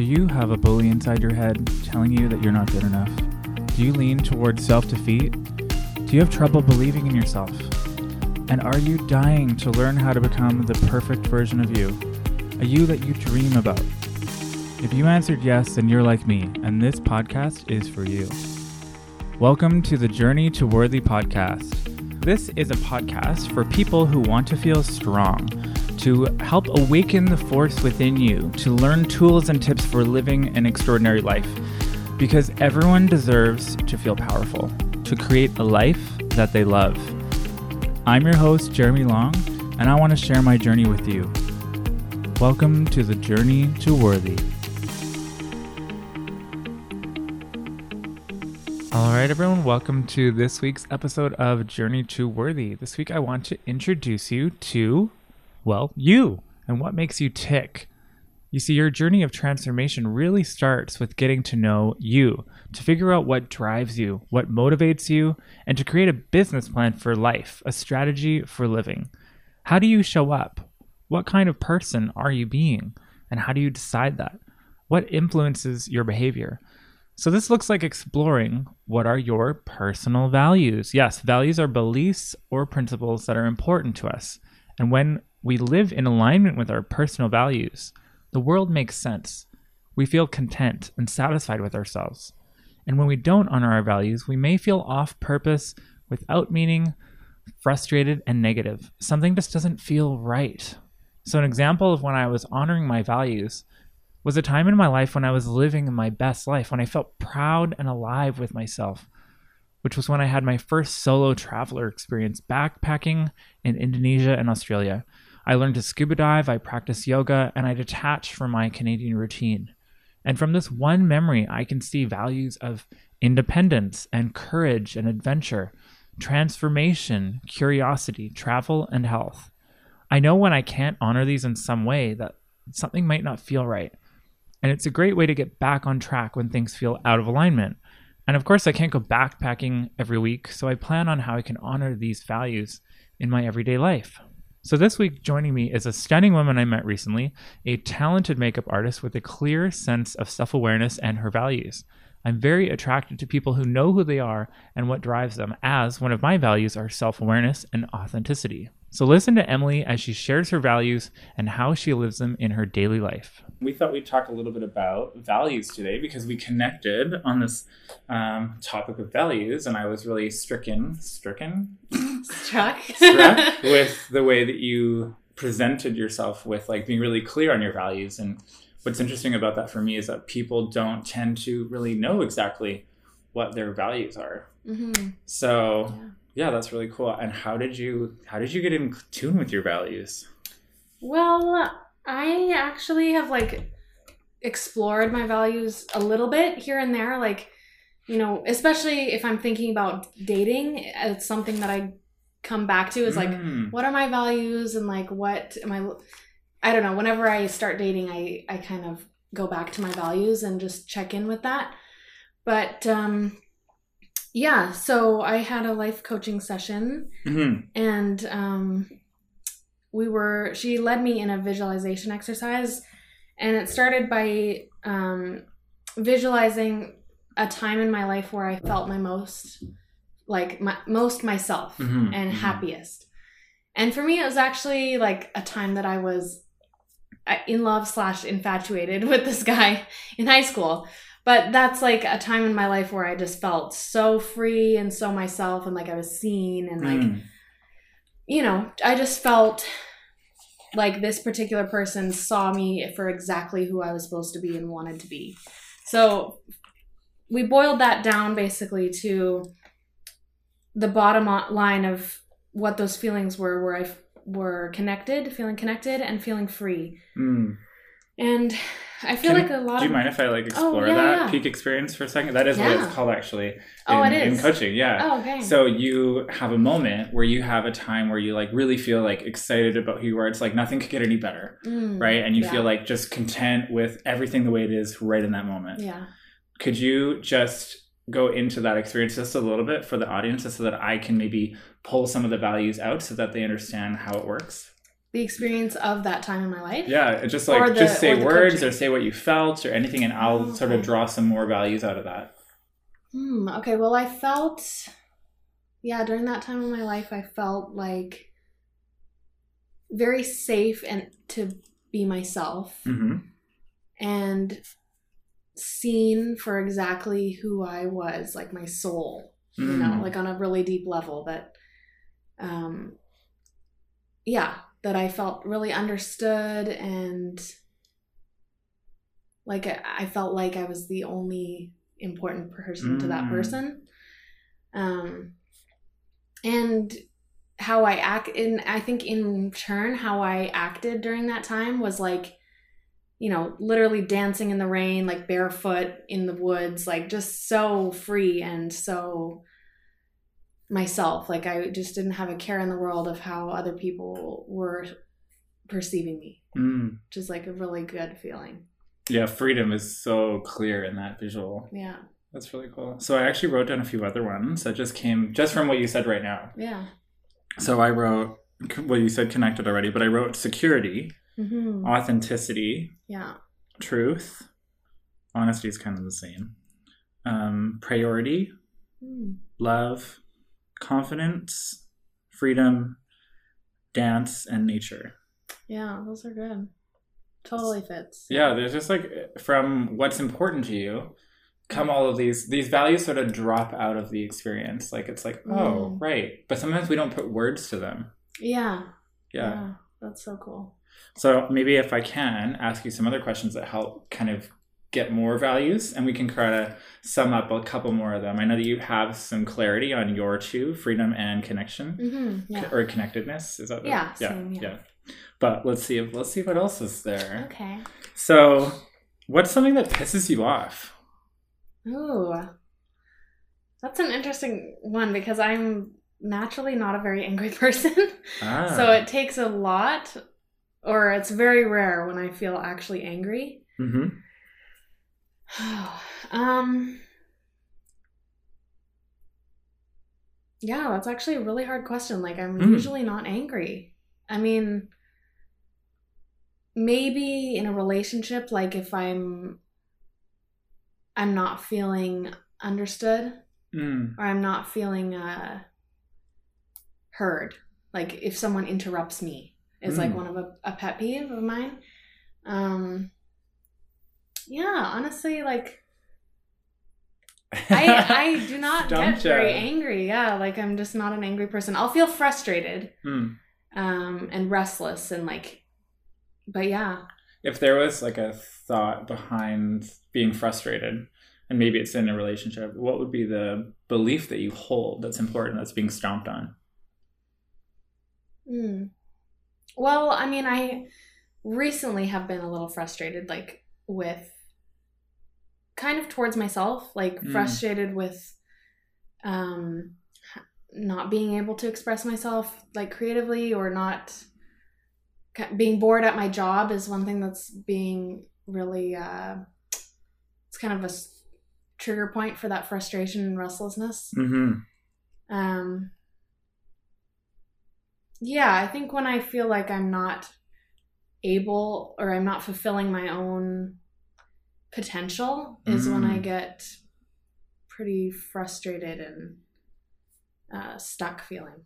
Do you have a bully inside your head telling you that you're not good enough? Do you lean towards self defeat? Do you have trouble believing in yourself? And are you dying to learn how to become the perfect version of you? A you that you dream about? If you answered yes, then you're like me, and this podcast is for you. Welcome to the Journey to Worthy podcast. This is a podcast for people who want to feel strong, to help awaken the force within you, to learn tools and tips for living an extraordinary life. Because everyone deserves to feel powerful, to create a life that they love. I'm your host, Jeremy Long, and I want to share my journey with you. Welcome to the Journey to Worthy. All right, everyone, welcome to this week's episode of Journey to Worthy. This week, I want to introduce you to, well, you and what makes you tick. You see, your journey of transformation really starts with getting to know you, to figure out what drives you, what motivates you, and to create a business plan for life, a strategy for living. How do you show up? What kind of person are you being? And how do you decide that? What influences your behavior? So, this looks like exploring what are your personal values. Yes, values are beliefs or principles that are important to us. And when we live in alignment with our personal values, the world makes sense. We feel content and satisfied with ourselves. And when we don't honor our values, we may feel off purpose, without meaning, frustrated, and negative. Something just doesn't feel right. So, an example of when I was honoring my values was a time in my life when I was living my best life, when I felt proud and alive with myself, which was when I had my first solo traveler experience backpacking in Indonesia and Australia. I learned to scuba dive, I practiced yoga, and I detached from my Canadian routine. And from this one memory, I can see values of independence and courage and adventure, transformation, curiosity, travel, and health. I know when I can't honor these in some way that something might not feel right. And it's a great way to get back on track when things feel out of alignment. And of course, I can't go backpacking every week, so I plan on how I can honor these values in my everyday life. So, this week, joining me is a stunning woman I met recently, a talented makeup artist with a clear sense of self awareness and her values. I'm very attracted to people who know who they are and what drives them, as one of my values are self awareness and authenticity. So, listen to Emily as she shares her values and how she lives them in her daily life. We thought we'd talk a little bit about values today because we connected on this um, topic of values, and I was really stricken, stricken, Struck. struck with the way that you presented yourself with like being really clear on your values and what's interesting about that for me is that people don't tend to really know exactly what their values are hmm so Yeah. Yeah that's really cool and how did you how did you get in tune with your values Well, I actually have like explored my values a little bit here and there. Like, you know, especially if I'm thinking about dating, it's something that I come back to is like, Mm. what are my values and like what am I I don't know, whenever I start dating, I I kind of go back to my values and just check in with that. But um yeah, so I had a life coaching session Mhm. and um, we were she led me in a visualization exercise and it started by um, visualizing a time in my life where i felt my most like my most myself Mhm, and mhm. happiest and for me it was actually like a time that i was uh, in love slash infatuated with this guy in high school but that's like a time in my life where i just felt so free and so myself and like i was seen and like Mm. you know, I just felt like this particular person saw me for exactly who I was supposed to be and wanted to be. So we boiled that down basically to the bottom line of what those feelings were, where I f- were connected, feeling connected, and feeling free. Mm. And I feel Can- like a lot of do you of mind if i like explore yeah, that yeah. peak experience for a second that is what it's called actually Oh, in, it in coaching yeah oh, okay, So you have a moment where you have a time where you like really feel like excited about who you are. It's like nothing could get any better, Mm, right? And you yeah. feel like just content with everything the way it is right in that moment. yeah. Could you just go into that experience just a little bit for the audience just so that I can maybe pull some of the values out so that they understand how it works? The experience of that time in my life. Yeah, just like the- just say or words or say what you felt or anything, and I'll Oh, sort of draw some more values out of that. Hmm. Okay. Well, I felt, yeah, during that time in my life, I felt like very safe and to be myself hmm and seen for exactly who I was, like my soul, you know, Mm. like on a really deep level that, um, yeah, that I felt really understood and like I felt like I was the only important person to that Mm. person. Um, and how I act in, I think in turn, how I acted during that time was like, you know, literally dancing in the rain, like barefoot in the woods, like just so free and so myself. Like I just didn't have a care in the world of how other people were perceiving me, Mm. which is like a really good feeling. Yeah, freedom is so clear in that visual. Yeah. That's really cool. So I actually wrote down a few other ones that just came just from what you said right now. Yeah. So I wrote, well, you said connected already, but I wrote security, hmm authenticity, Yeah. truth. Honesty is kind of the same. Um, priority, Mm. love, confidence, freedom, dance, and nature. Yeah, those are good. Totally fits. Yeah, there's just like from what's important to you, come all of these these values sort of drop out of the experience. Like it's like, oh, Mm. right. But sometimes we don't put words to them. Yeah. Yeah. That's so cool. So maybe if I can ask you some other questions that help kind of get more values and we can try to sum up a couple more of them. I know that you have some clarity on your two, freedom and connection. Mm-hmm. Yeah. Or connectedness. Is that Yeah, yeah, same, yeah. But let's see if let's see what else is there. Okay. So what's something that pisses you off? Ooh. That's an interesting one because I'm naturally not a very angry person. Ah. So it takes a lot, or it's very rare when I feel actually angry. hmm um. Yeah, that's actually a really hard question. Like, I'm Mm. usually not angry. I mean, maybe in a relationship, like if I'm, I'm not feeling understood Mm. or I'm not feeling uh, heard. Like if someone interrupts me is like Mm. one of a, a pet peeve of mine. Um, yeah, honestly, like I I do not get very angry. Yeah, like I'm just not an angry person. I'll feel frustrated Mm. um, and restless and like, but yeah, If there was like a thought behind being frustrated, and maybe it's in a relationship, what would be the belief that you hold that's important that's being stomped on? Mm. Well, I mean, I recently have been a little frustrated, like with kind of towards myself, like Mm. frustrated with um not being able to express myself like creatively or not being bored at my job is one thing that's being really uh it's kind of a trigger point for that frustration and restlessness Mm-hmm. um yeah i think when i feel like i'm not able or i'm not fulfilling my own potential is when i Mm. get pretty frustrated and uh, stuck feeling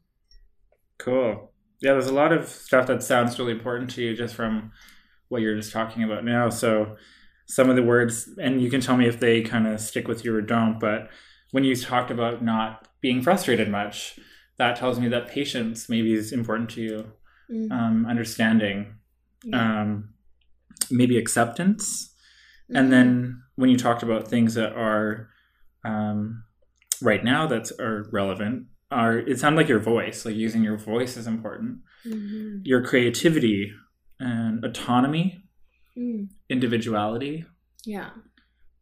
Cool. Yeah, there's a lot of stuff that sounds really important to you just from what you're just talking about now. So some of the words, and you can tell me if they kind of stick with you or don't, but when you talked about not being frustrated much, that tells me that patience maybe is important to you. Mm, Um, understanding, yeah. um, maybe acceptance. And Mhm. then when you talked about things that are um, right now that are relevant, are it sounded like your voice, like using your voice is important. Mhm. Your creativity and autonomy, Mm, individuality, yeah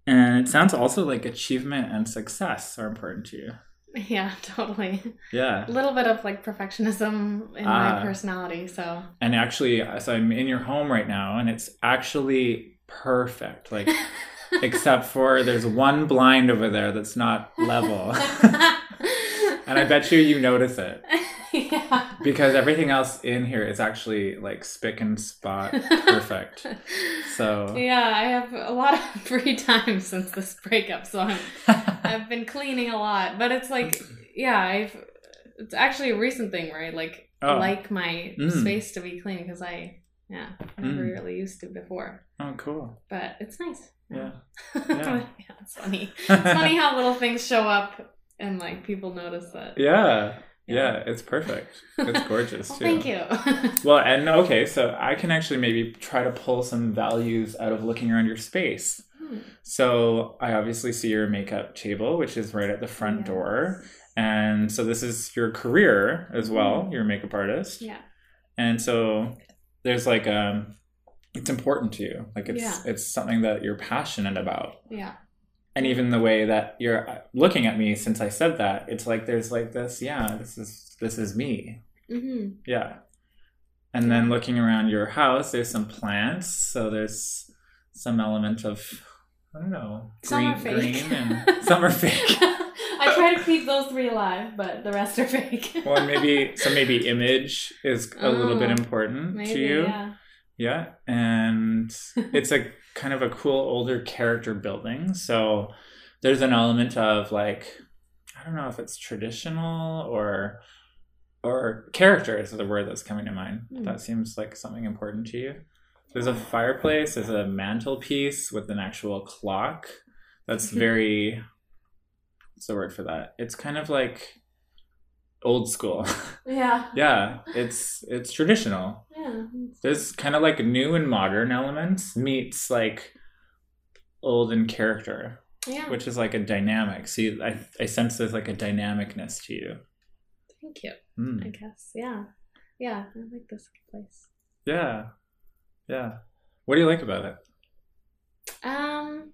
and it sounds also like achievement and success are important to you. yeah totally Yeah. a little bit of like perfectionism in Ah. my personality so And actually, so I'm in your home right now, and it's actually perfect. Like, except for there's one blind over there that's not level. and I bet you you notice it. yeah because everything else in here is actually like spick and spot perfect. So yeah, I have a lot of free time since this breakup, so I'm I've been cleaning a lot. But it's like, yeah, I've it's actually a recent thing where I like Oh. like my Mm. space to be clean because I yeah never Mm. really used to before. oh, cool. But it's nice. Yeah. yeah. Yeah. it's funny. It's funny how little things show up and like people notice that. yeah. Yeah, it's perfect. It's gorgeous Well, too. thank you. Well, and okay, so I can actually maybe try to pull some values out of looking around your space. Hmm. So I obviously see your makeup table, which is right at the front Yes. door. And so this is your career as well. Mhm. You're a makeup artist. Yeah. And so there's like um it's important to you. Like it's Yeah. it's something that you're passionate about. Yeah. And even the way that you're uh, looking at me since I said that, it's like there's like this, yeah, this is this is me. hmm Yeah. And then looking around your house, there's some plants. So there's some element of, I don't know, Some green, are fake. green and some are fake. Try to keep those three alive, but the rest are fake. Well, maybe, so maybe image is a little bit Oh, important Maybe, to you. yeah. Yeah. And it's a kind of a cool older character building. So there's an element of like, I don't know if it's traditional or or character is the word that's coming to mind. Hmm. That seems like something important to you. There's a fireplace, there's a mantelpiece with an actual clock. That's very what's the word for that? It's kind of like old school. Yeah. yeah, it's it's traditional Yeah. there's kind of like new and modern elements meets like old in character Yeah. which is like a dynamic see i, I sense there's like a dynamicness to you Thank you. Mm. I guess. Yeah. Yeah. I like this place. yeah yeah what do you like about it Um,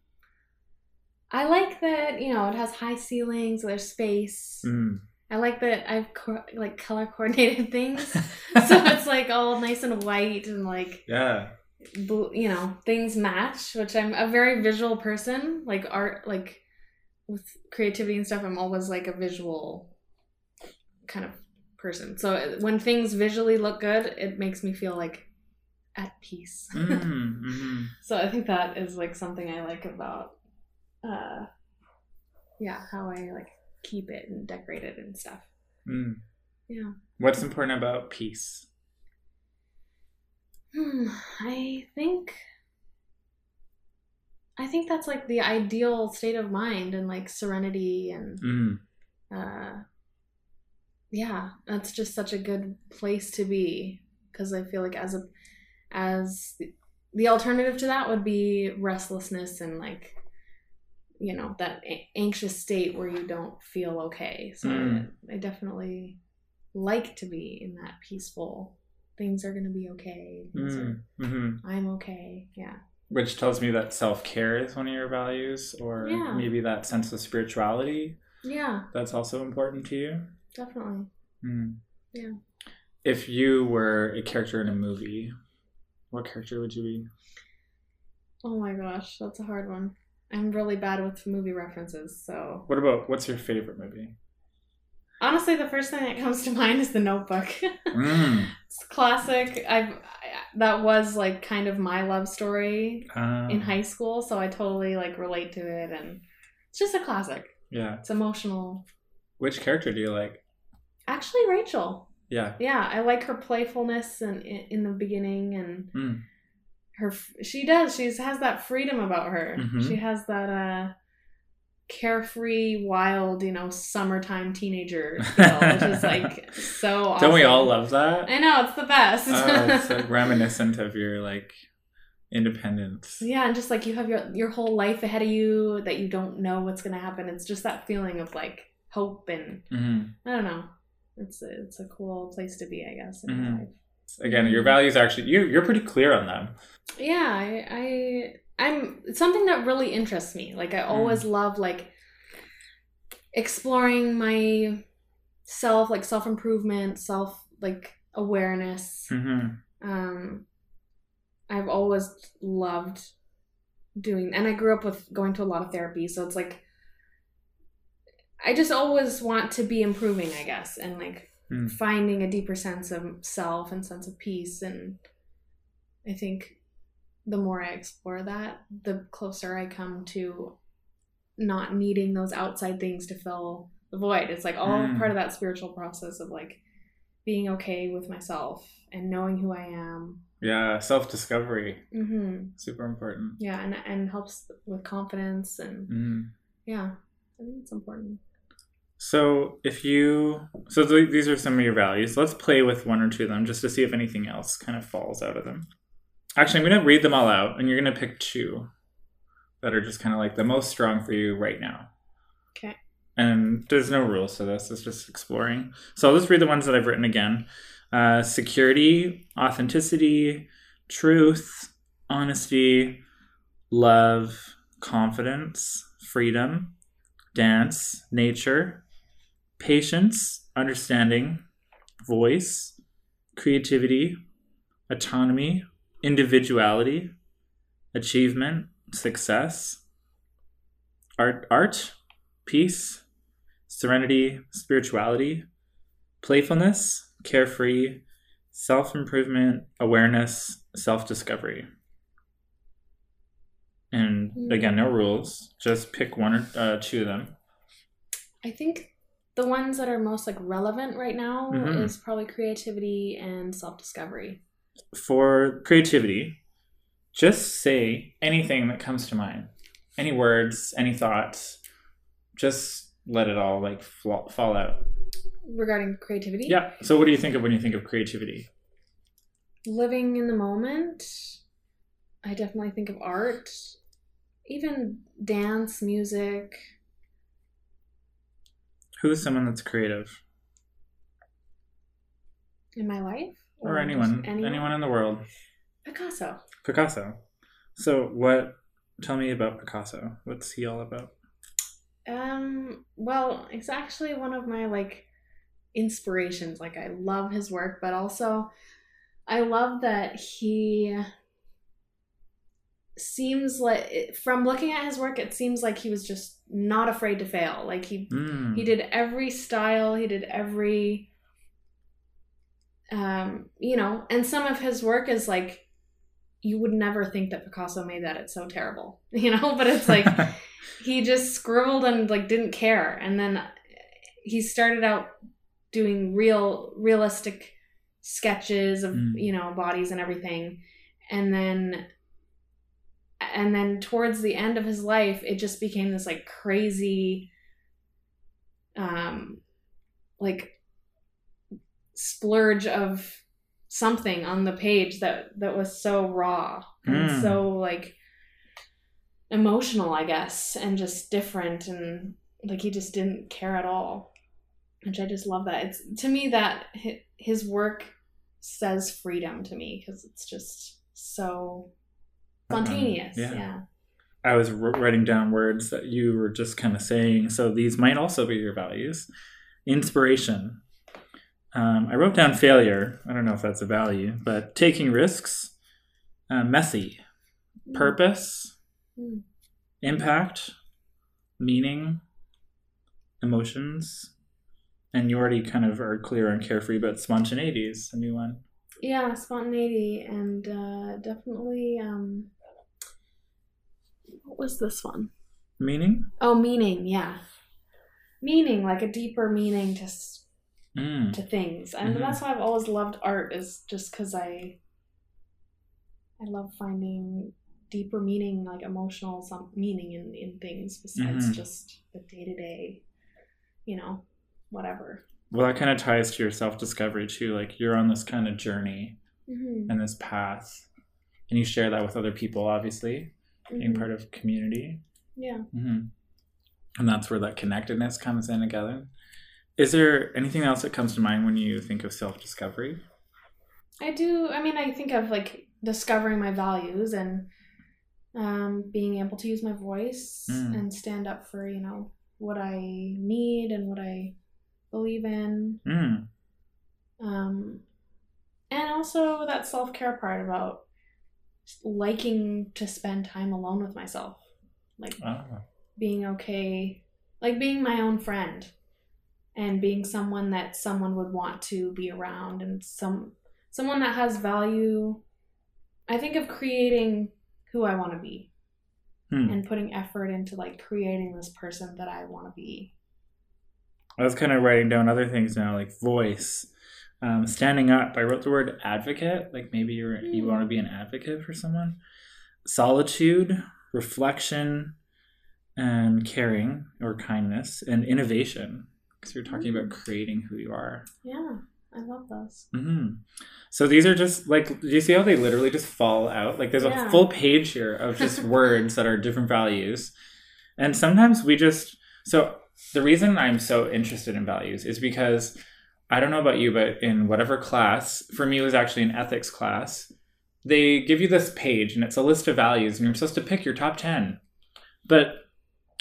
I like that you know it has high ceilings. There's space. mm. I like that I've co- like color coordinated things, so it's like all nice and white and like yeah blue, you know things match. Which I'm a very visual person. Like art, like with creativity and stuff. I'm always like a visual kind of person. So when things visually look good, it makes me feel like at peace. mm, hmm So I think that is like something I like about uh yeah, how I like keep it and decorate it and stuff. mm. Yeah. what's important about peace Hmm, I think I think that's like the ideal state of mind and like serenity and mm. uh yeah, that's just such a good place to be because I feel like as a as the alternative to that would be restlessness and like you know that anxious state where you don't feel okay. So Mm. I, I definitely like to be in that peaceful. Things are gonna be okay. Mm. hmm I'm okay. Yeah. which tells me that self-care is one of your values or Yeah. maybe that sense of spirituality Yeah. that's also important to you Definitely. Mm. Yeah. If you were a character in a movie, what character would you be? Oh my gosh, that's a hard one. I'm really bad with movie references, so What about what's your favorite movie? honestly, the first thing that comes to mind is The Notebook. Mm. it's classic. I've I, that was like kind of my love story Um, in high school, so I totally like relate to it, and it's just a classic. Yeah. It's emotional. Which character do you like? Actually, Rachel. Yeah. Yeah, I like her playfulness and in, in the beginning, and Mm. Her she does. She has that freedom about her. Mhm. She has that uh carefree, wild, you know, summertime teenager feel, which is like so. Awesome. Don't we all love that? I know it's the best. oh, it's like reminiscent of your like independence. yeah, and just like you have your your whole life ahead of you that you don't know what's gonna happen. It's just that feeling of like hope and hmm I don't know. It's a, it's a cool place to be, I guess. In Mhm. life. Again, your values are actually you you're pretty clear on them. yeah I, I i'm it's something that really interests me. Like i always love like exploring my self like self-improvement self like awareness. Hmm um i've always loved doing and i grew up with going to a lot of therapy so it's like i just always want to be improving i guess and like Mm. finding a deeper sense of self and sense of peace and i think the more i explore that the closer i come to not needing those outside things to fill the void it's like all Mm. part of that spiritual process of like being okay with myself and knowing who i am Yeah, self discovery. hmm Super important. yeah and and helps with confidence and Mm. yeah i think it's important So if you, so th- these are some of your values. Let's play with one or two of them just to see if anything else kind of falls out of them. Actually, I'm going to read them all out, and you're going to pick two that are just kind of like the most strong for you right now. okay And there's no rules to this. It's just exploring. So I'll just read the ones that I've written again: uh, security, authenticity, truth, honesty, love, confidence, freedom, dance, nature, patience, understanding, voice, creativity, autonomy, individuality, achievement, success, art, art, peace, serenity, spirituality, playfulness, carefree, self improvement, awareness, self discovery. And again, no rules. Just pick one or uh, two of them. I think the ones that are most like relevant right now Mhm. is probably creativity and self discovery. For creativity, just say anything that comes to mind. Any words, any thoughts. Just let it all like fl- fall out. Regarding creativity, Yeah. So, what do you think of when you think of creativity? living in the moment, I definitely think of art, even dance, music. Who's someone that's creative, In my life, or just anyone, anyone in the world? Picasso. Picasso. So, what? Tell me about Picasso. What's he all about? Um, well, it's actually one of my like inspirations. Like I love his work, but also I love that he seems like from looking at his work it seems like he was just not afraid to fail. Like he Mm. he did every style, he did every um, you know, and some of his work is like you would never think that Picasso made that. It's so terrible, you know, but it's like he just scribbled and like didn't care and then he started out doing real realistic sketches of Mm. you know bodies and everything and then and then towards the end of his life it just became this like crazy um like splurge of something on the page that that was so raw and Mm. so like emotional i guess and just different and like he just didn't care at all which i just love that it's to me that his work says freedom to me because it's just so spontaneous yeah. yeah I was writing down words that you were just kind of saying. So these might also be your values. Inspiration. Um, I wrote down failure. I don't know if that's a value, but taking risks. Uh, messy. Purpose. Mm. Impact. Meaning. Emotions. And you already kind of are clear on carefree, but spontaneity is a new one. yeah spontaneity and uh definitely um what was this one? Meaning? Oh, meaning yeah meaning like a deeper meaning to Mm. to things and Mhm. that's why i've always loved art is just because i i love finding deeper meaning like emotional some meaning in in things besides Mhm. just the day-to-day you know whatever Well, that kind of ties to your self discovery too. Like you're on this kind of journey mm-hmm. and this path, and you share that with other people, obviously, being part of community. yeah hmm And that's where that connectedness comes in together. Is there anything else that comes to mind when you think of self discovery? I do. I mean, I think of like discovering my values and um, being able to use my voice Mm. and stand up for you know what I need and what I believe in, Mm. um, and also that self care part about liking to spend time alone with myself, like Oh. being okay, like being my own friend, and being someone that someone would want to be around and some someone that has value. I think of creating who I want to be Hmm. and putting effort into like creating this person that I want to be. I was kind of writing down other things now, like voice, um, standing up. I wrote the word advocate, like maybe you're you Mm. want to be an advocate for someone. Solitude, reflection, and caring or kindness, and innovation. Because you're talking about creating who you are. Yeah, I love those. Mm-hmm. So these are just like, do you see how they literally just fall out? Like there's Yeah. a full page here of just words that are different values. And sometimes we just, so the reason I'm so interested in values is because I don't know about you, but in whatever class, for me, it was actually an ethics class. They give you this page and it's a list of values and you're supposed to pick your top 10. But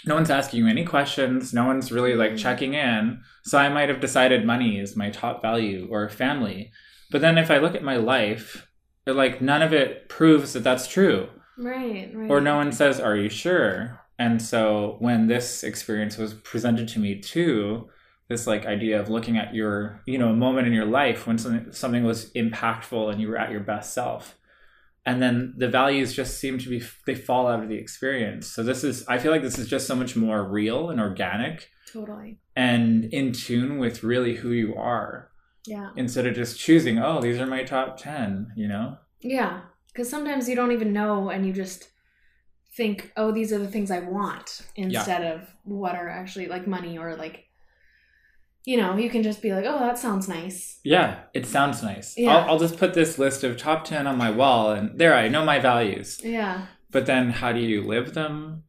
no one's asking you any questions. No one's really like Mm. checking in. So I might have decided money is my top value or family. But then if I look at my life, like none of it proves that that's true. Right, right. Or no one says, Are you sure? And so when this experience was presented to me too, this like idea of looking at your, you know, a moment in your life when something something was impactful and you were at your best self. And then the values just seem to be they fall out of the experience. So this is I feel like this is just so much more real and organic Totally. and in tune with really who you are Yeah. instead of just choosing, oh, these are my top 10, you know? Yeah. Because sometimes you don't even know and you just think, oh, these are the things I want instead of what are actually like money or like, you know, you can just be like, oh, that sounds nice. Yeah, it sounds nice. Yeah. I'll, I'll just put this list of top 10 on my wall and there I know my values. Yeah. But then how do you live them?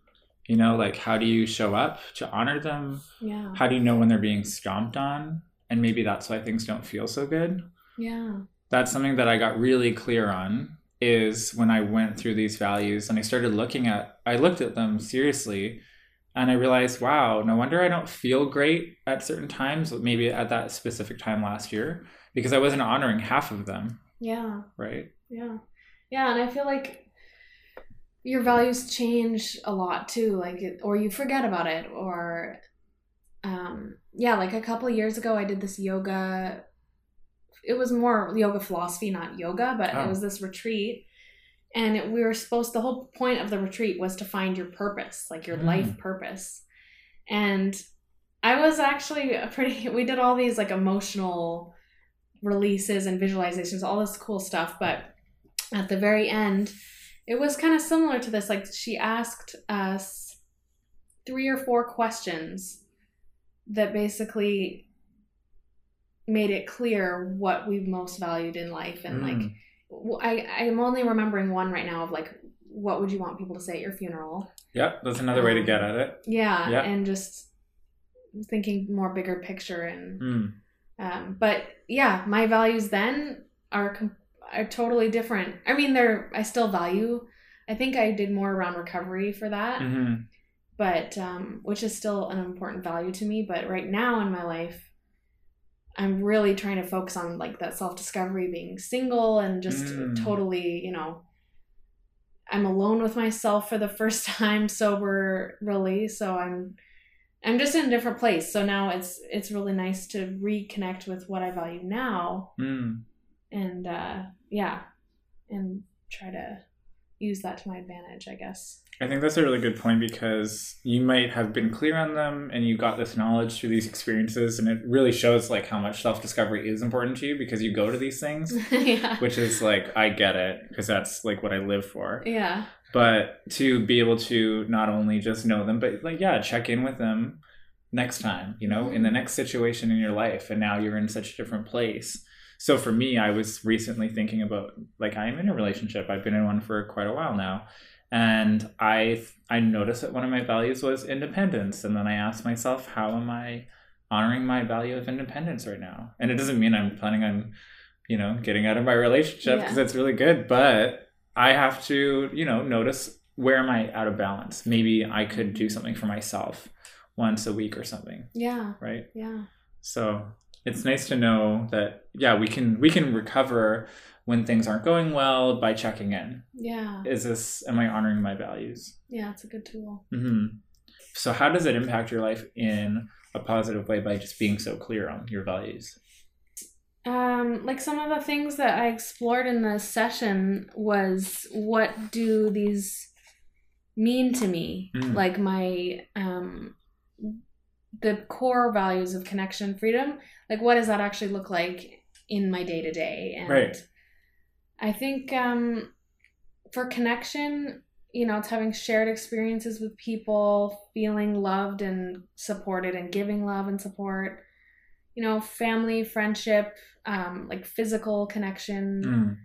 You know, like how do you show up to honor them? Yeah. How do you know when they're being stomped on? And maybe that's why things don't feel so good. Yeah. That's something that I got really clear on is when I went through these values and I started looking at I looked at them seriously and I realized, wow, no wonder I don't feel great at certain times, maybe at that specific time last year, because I wasn't honoring half of them, Yeah. right? Yeah. Yeah. And I feel like your values change a lot too, like, or you forget about it, or, um, yeah, like a couple years ago, I did this yoga. It was more yoga philosophy, not yoga, but Oh. it was this retreat. And we were supposed, the whole point of the retreat was to find your purpose, like your Mm. life purpose. And I was actually a pretty, we did all these like emotional releases and visualizations, all this cool stuff. But at the very end, it was kind of similar to this. Like she asked us three or four questions that basically made it clear what we most valued in life and like Mm. w- I I'm only remembering one right now of like what would you want people to say at your funeral? Yep, that's another way to get at it. Yeah, Yeah. and just thinking more bigger picture and Mm. um but yeah, my values then are com- are totally different. I mean, they're I still value. I think I did more around recovery for that, hmm but um which is still an important value to me, but right now in my life I'm really trying to focus on like that self-discovery being single and just Mm. totally, you know, I'm alone with myself for the first time sober really, so I'm I'm just in a different place. So now it's it's really nice to reconnect with what I value now Mm. and uh yeah, and try to use that to my advantage, I guess. I think that's a really good point because you might have been clear on them and you got this knowledge through these experiences, and it really shows like how much self discovery is important to you because you go to these things, yeah. which is like I get it because that's like what I live for. Yeah. But to be able to not only just know them, but like yeah, check in with them next time, you know, in the Mhm. next situation in your life, and now you're in such a different place. So for me, I was recently thinking about like I'm in a relationship. I've been in one for quite a while now, and I I noticed that one of my values was independence, and then I asked myself, how am I honoring my value of independence right now? And it doesn't mean I'm planning on, you know, getting out of my relationship Yeah. because it's really good, but I have to, you know, notice where am I out of balance. Maybe I could do something for myself once a week or something, Yeah. right? Yeah. So it's nice to know that yeah, we can we can recover when things aren't going well by checking in. Yeah. Is this am I honoring my values? Yeah, it's a good tool. hmm So how does it impact your life in a positive way by just being so clear on your values? Um, like some of the things that I explored in the session was what do these mean to me? Mm. Like my um the core values of connection, freedom. Like what does that actually look like in my day to day? And Right. I think um for connection, you know, it's having shared experiences with people, feeling loved and supported and giving love and support. You know, family, friendship, um, like physical connection Mm.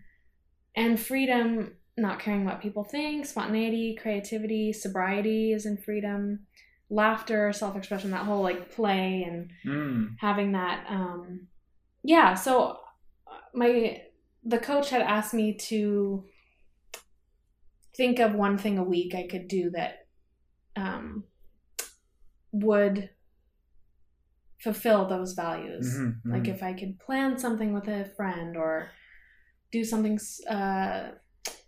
and freedom, not caring what people think, spontaneity, creativity, sobriety is in freedom, laughter, self expression, that whole like play and Mm. having that um yeah so uh, my the coach had asked me to think of one thing a week i could do that um would fulfill those values Mhm, like mhm. if i could plan something with a friend or do something uh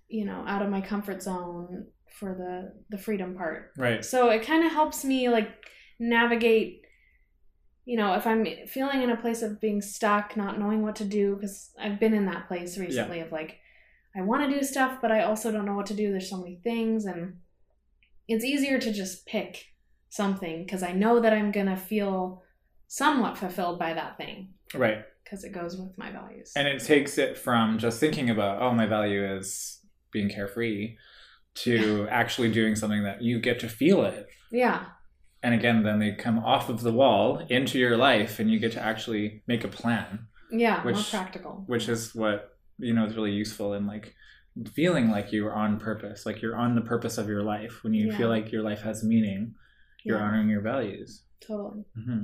you know out of my comfort zone for the the freedom part. Right. so it kind of helps me like navigate you know if i'm feeling in a place of being stuck not knowing what to do because i've been in that place recently of like i want to do stuff but i also don't know what to do. There's so many things and it's easier to just pick something because i know that i'm gonna feel somewhat fulfilled by that thing. Right. because it goes with my values. And it takes it from just thinking about, oh, my value is being carefree to actually doing something that you get to feel it. yeah And again, then they come off of the wall into your life and you get to actually make a plan, yeah more Which- practical which is what, you know, is really useful in like feeling like you're on purpose, like you're on the purpose of your life. When you Yeah. feel like your life has meaning, you're Yeah, honoring your values. totally Mm-hmm.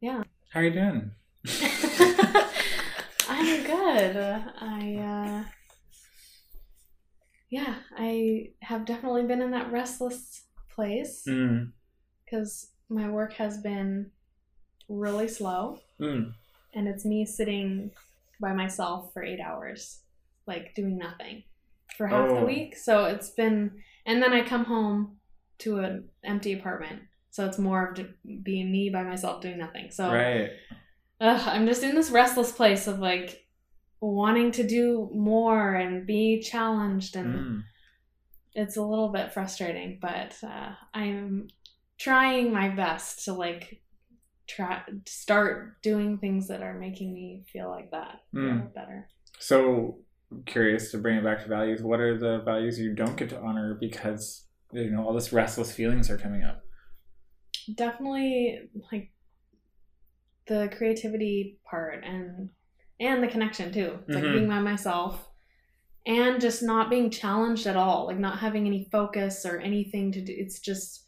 Yeah. How are you doing? I'm good. I uh yeah, I have definitely been in that restless place Mm. because my work has been really slow Mm. and it's me sitting by myself for 8 hours like doing nothing for half Oh. the week. So it's been and then I come home to an empty apartment. So it's more of being me by myself doing nothing. So Right. Ugh, I'm just in this restless place of like wanting to do more and be challenged, and Mm. it's a little bit frustrating. But uh, I'm trying my best to like try start doing things that are making me feel like that Mm. better. So curious to bring it back to values. What are the values you don't get to honor because you know all this restless feelings are coming up? Definitely like the creativity part and and the connection too. It's like Mhm. being by myself and just not being challenged at all, like not having any focus or anything to do. It's just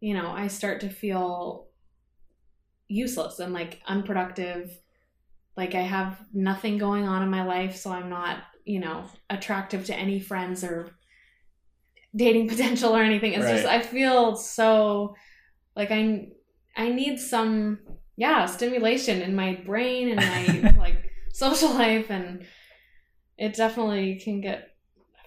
you know, I start to feel useless and like unproductive. Like I have nothing going on in my life, so I'm not, you know, attractive to any friends or dating potential or anything. It's just I feel so like I I need some yeah, stimulation in my brain and my like social life and it definitely can get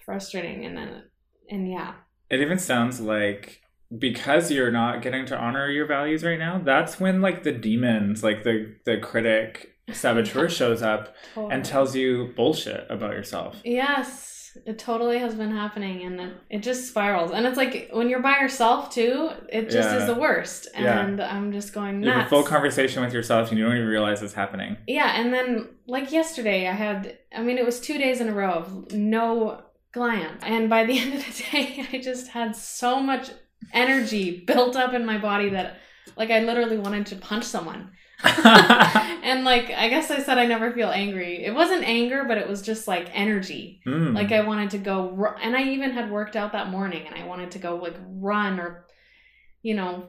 frustrating and then and yeah. It even sounds like because you're not getting to honor your values right now, that's when like the demons, like the the critic saboteur shows up Totally. and tells you bullshit about yourself. Yes, it totally has been happening, and it, it just spirals. And it's like when you're by yourself too, it just Yeah. is the worst. Yeah. And I'm just going You have a full conversation with yourself and you don't even realize it's happening. yeah, and then like yesterday, I had. I mean, it was two days in a row of no glance, and by the end of the day, I just had so much energy built up in my body that, like, I literally wanted to punch someone. and like, I guess I said I never feel angry. It wasn't anger, but it was just like energy. Mm. Like I wanted to go, ru- and I even had worked out that morning, and I wanted to go like run or, you know,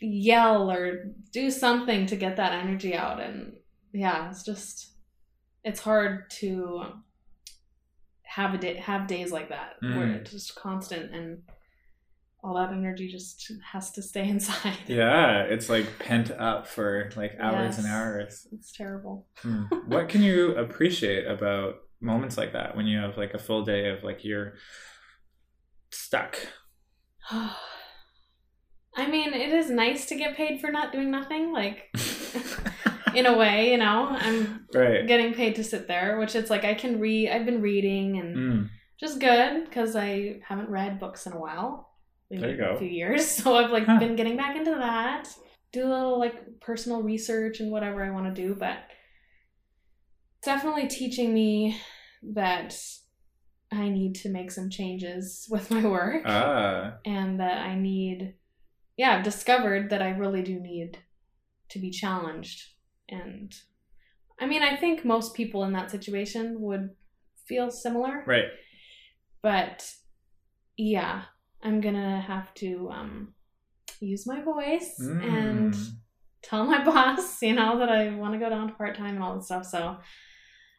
yell or do something to get that energy out. And yeah, it's just, it's hard to have a day, have days like that where Mm. it's just constant and all that energy just has to stay inside. yeah, it's like pent up for like hours and hours. It's terrible. Hmm. what can you appreciate about moments like that when you have like a full day of like you're stuck? I mean, it is nice to get paid for not doing nothing. Like, in a way, you know, I'm right. getting paid to sit there, which it's like I can read. I've been reading and Mm. just good because I haven't read books in a while. Maybe There you go. A few years, so I've like Huh. been getting back into that. Do a little like personal research and whatever I want to do, but it's definitely teaching me that I need to make some changes with my work Ah. and that I need, yeah, I've discovered that I really do need to be challenged. And I mean, I think most people in that situation would feel similar, Right. but yeah, I'm gonna have to um, use my voice and Mm. tell my boss, you know, that I want to go down to part time and all this stuff. So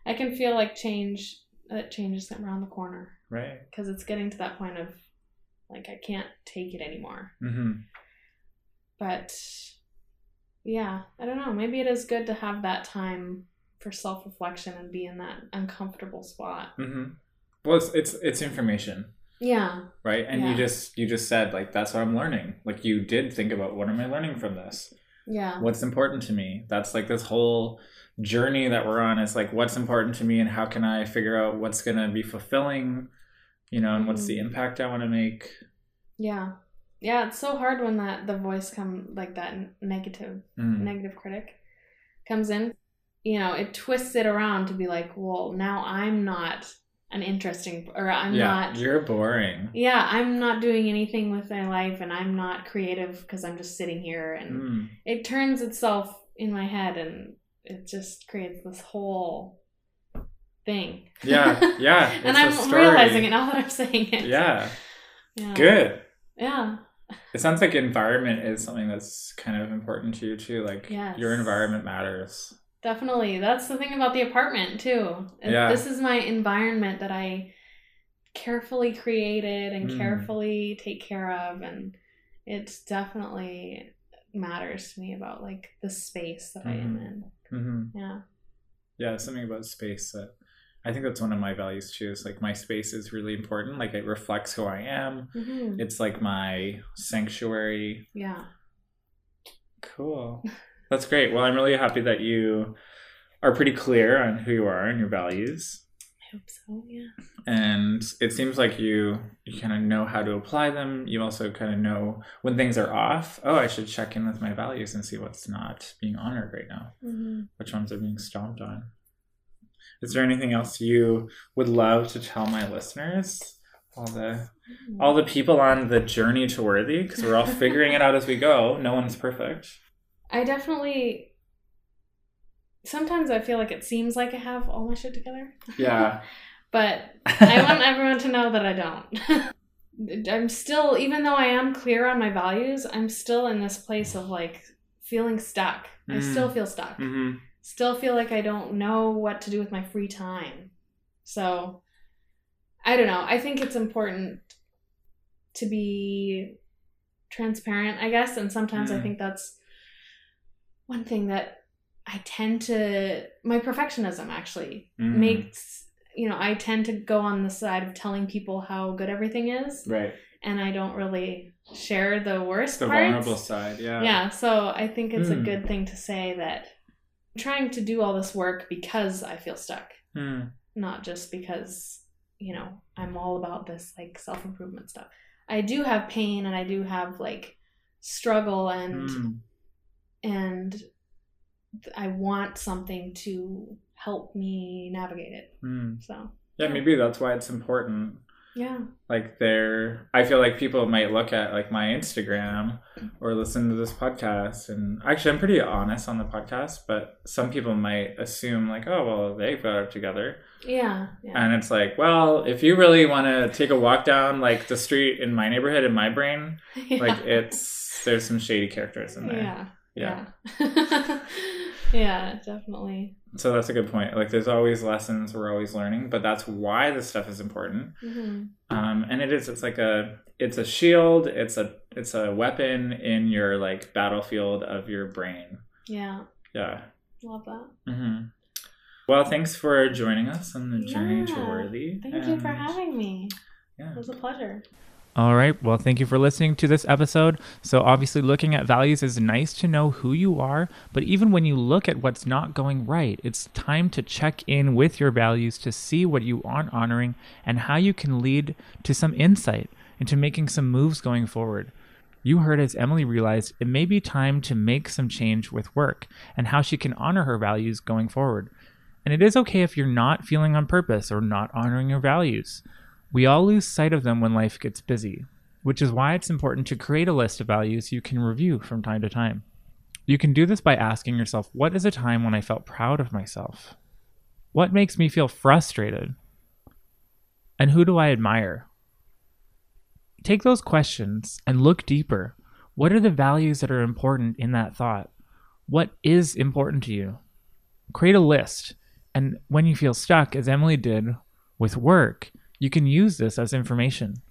I can feel like change, that change is around the corner Right. because it's getting to that point of like I can't take it anymore. Mm-hmm. But yeah, I don't know. Maybe it is good to have that time for self reflection and be in that uncomfortable spot. Mm-hmm. Well, it's, it's it's information, Yeah, right? And you just you just said like that's what I'm learning. Like you did think about what am I learning from this? yeah, What's important to me? That's like this whole journey that we're on is like what's important to me and how can I figure out what's gonna be fulfilling, you know, and what's the impact I want to make. yeah, yeah. It's so hard when that the voice come like that negative Mm. negative critic comes in. You know, it twists it around to be like, well, now I'm not an interesting, or I'm yeah, not you're boring. yeah i'm not doing anything with my life and i'm not creative because i'm just sitting here and Mm. it turns itself in my head and it just creates this whole thing Yeah, yeah. and i'm realizing it now that i'm saying it Yeah, yeah good. yeah It sounds like environment is something that's kind of important to you too. Like Yes. your environment matters. Definitely that's the thing about the apartment too Yeah. this is my environment that i carefully created and Mm. carefully take care of and it's definitely matters to me about like the space that i am Mhm. in hmm yeah Yeah, something about space that I think that's one of my values too. Is like my space is really important. Like it reflects who I am. hmm It's like my sanctuary. yeah Cool. That's great. Well, I'm really happy that you are pretty clear on who you are and your values. i hope so yeah. And it seems like you you kind of know how to apply them. You also kind of know when things are off. Oh i should check in with my values and see what's not being honored right now. Hmm which ones are being stomped on. Is there anything else you would love to tell my listeners? All the all the people on the journey to worthy? Because we're all figuring it out as we go. No one's perfect i definitely sometimes i feel like it seems like i have all my shit together yeah but I want everyone to know that I don't. I'm still, even though I am clear on my values, I'm still in this place of like feeling stuck. I Mm. still feel stuck. hmm Still feel like I don't know what to do with my free time. So, I don't know. I think it's important to be transparent, I guess. And sometimes I Mm. think that's one thing that I tend to, my perfectionism actually Mm. makes you know i tend to go on the side of telling people how good everything is right and i don't really share the worst the parts. vulnerable side yeah yeah so i think it's a Hmm. good thing to say that i'm trying to do all this work because i feel stuck Hmm. not just because you know i'm all about this like self-improvement stuff i do have pain and i do have like struggle and Hmm. And i want something to help me navigate it. Hmm. so yeah maybe that's why it's important. Yeah. Like they're i feel like people might look at like my instagram or listen to this podcast and actually i'm pretty honest on the podcast but some people might assume like oh well they've got it together. Yeah, yeah. and it's like well if you really want to take a walk down like the street in my neighborhood in my brain yeah. like it's there's some shady characters in there. Yeah, yeah. yeah, yeah, definitely. so that's a good point like there's always lessons we're always learning but that's why this stuff is important hmm um, and it is it's like a it's a shield it's a it's a weapon in your like battlefield of your brain Yeah, yeah love that. hmm well thanks for joining us on the journey to worthy Thank you for having me. yeah It was a pleasure. All right. Well, thank you for listening to this episode. So, obviously, looking at values is nice to know who you are, but even when you look at what's not going right, it's time to check in with your values to see what you aren't honoring and how you can lead to some insight into making some moves going forward. You heard as Emily realized it may be time to make some change with work and how she can honor her values going forward. And it is okay if you're not feeling on purpose or not honoring your values. We all lose sight of them when life gets busy, which is why it's important to create a list of values you can review from time to time. You can do this by asking yourself what is a time when I felt proud of myself? What makes me feel frustrated? And who do I admire? Take those questions and look deeper. What are the values that are important in that thought? What is important to you? Create a list. And when you feel stuck, as Emily did with work, you can use this as information.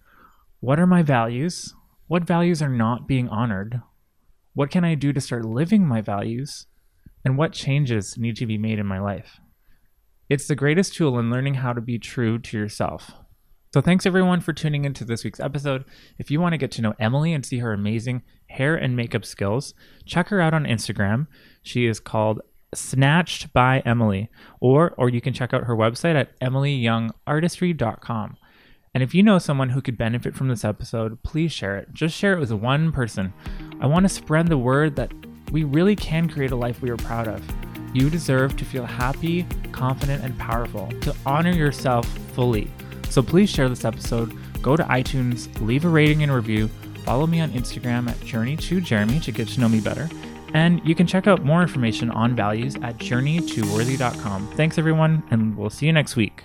What are my values? What values are not being honored? What can I do to start living my values? And what changes need to be made in my life? It's the greatest tool in learning how to be true to yourself. So, thanks everyone for tuning into this week's episode. If you want to get to know Emily and see her amazing hair and makeup skills, check her out on Instagram. She is called Snatched by Emily, or or you can check out her website at emilyyoungartistry.com. And if you know someone who could benefit from this episode, please share it. Just share it with one person. I want to spread the word that we really can create a life we are proud of. You deserve to feel happy, confident, and powerful, to honor yourself fully. So please share this episode. Go to iTunes, leave a rating and review. Follow me on Instagram at Journey2Jeremy to get to know me better. And you can check out more information on values at journey2worthy.com. Thanks, everyone, and we'll see you next week.